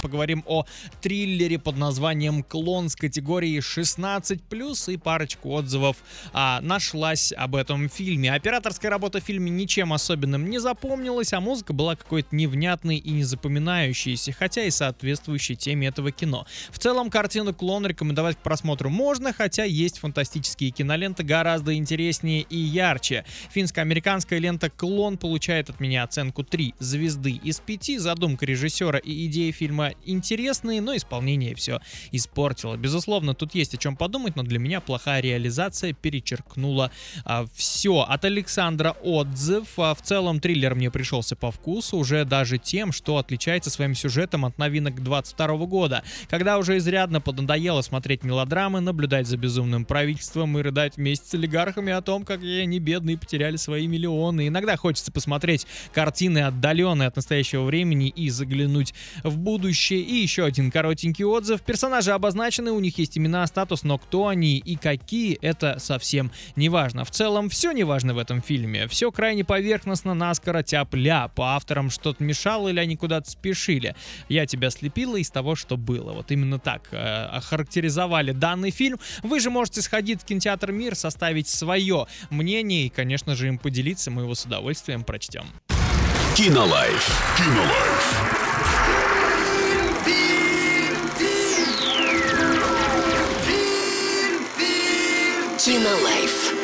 Поговорим о триллере под названием «Клон» с категории 16+, и парочку отзывов а, нашлась об этом фильме. Операторская работа в фильме ничем особенным не запомнилась, а музыка была какой-то невнятной и незапоминающейся, хотя и соответствующей теме этого кино. В целом, картину «Клон» рекомендовать к просмотру можно, хотя есть фантастические киноленты гораздо интереснее и ярче. Финско-американская лента «Клон» получает от меня оценку 3 звезды из 5. Задумка режиссера и идея фильма интересные, но исполнение все испортило. Безусловно, тут есть о чем подумать, но для меня плохая реализация перечеркнула а, все. От Александра отзыв. А, в целом триллер мне пришелся по вкусу, уже даже тем, что отличается своим сюжетом от новинок 22 года, когда уже изрядно поднадоело смотреть мелодрамы, наблюдать за безумным правительством и рыдать вместе с олигархами о том, как они бедные потеряли свои миллионы. Иногда хочется посмотреть картины отдаленные от настоящего времени и заглянуть в будущее будущее. И еще один коротенький отзыв. Персонажи обозначены, у них есть имена, статус, но кто они и какие, это совсем не важно. В целом, все не важно в этом фильме. Все крайне поверхностно, наскоро, тяп-ля. По авторам что-то мешало или они куда-то спешили. Я тебя слепила из того, что было. Вот именно так э, охарактеризовали данный фильм. Вы же можете сходить в кинотеатр «Мир», составить свое мнение и, конечно же, им поделиться. Мы его с удовольствием прочтем. Кинолайф. Кинолайф. Consumer Life.